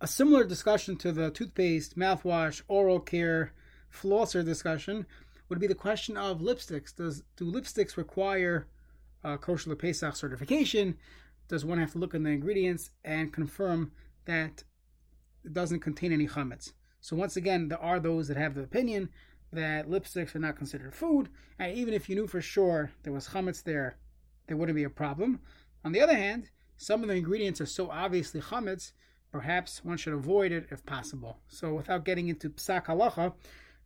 a similar discussion to the toothpaste, mouthwash, oral care, flosser discussion would be the question of lipsticks. Does do lipsticks require uh, kosher Pesach certification? Does one have to look in the ingredients and confirm that it doesn't contain any chametz? So once again, there are those that have the opinion that lipsticks are not considered food, and even if you knew for sure there was chametz there, there wouldn't be a problem. On the other hand, some of the ingredients are so obviously chametz, perhaps one should avoid it if possible. So without getting into psak halacha,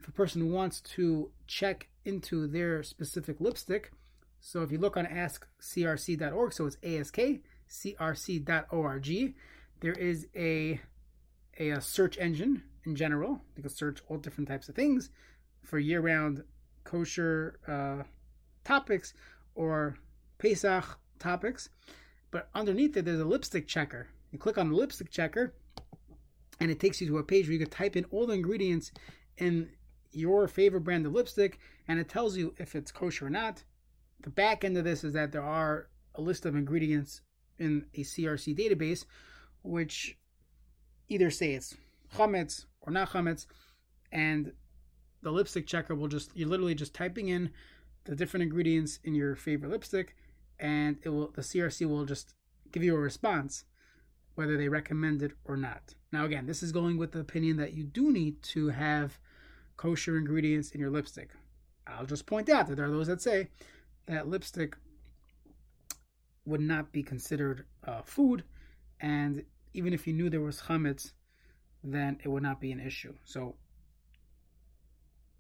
if a person wants to check into their specific lipstick, so if you look on askcrc.org, so it's askcrc.org, there is a, a, a search engine in general. You can search all different types of things for year-round kosher uh, topics or Pesach topics. But underneath it, there's a lipstick checker. You click on the lipstick checker, and it takes you to a page where you can type in all the ingredients in your favorite brand of lipstick, and it tells you if it's kosher or not. The back end of this is that there are a list of ingredients in a CRC database, which either say it's chametz or not chametz, and the lipstick checker will just you're literally just typing in the different ingredients in your favorite lipstick, and it will the CRC will just give you a response whether they recommend it or not. Now again, this is going with the opinion that you do need to have kosher ingredients in your lipstick. I'll just point out that there are those that say that lipstick would not be considered uh, food, and even if you knew there was chametz, then it would not be an issue. So,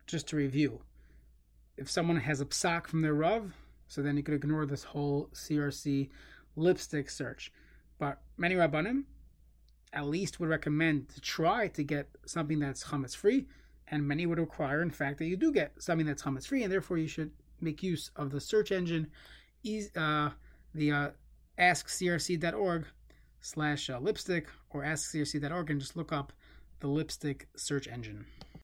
just to review, if someone has a psak from their rav, so then you could ignore this whole CRC lipstick search. But many rabbanim at least would recommend to try to get something that's chametz free, and many would require, in fact, that you do get something that's chametz free, and therefore you should make use of the search engine, uh, the uh, askcrc.org slash uh, lipstick or askcrc.org and just look up the lipstick search engine.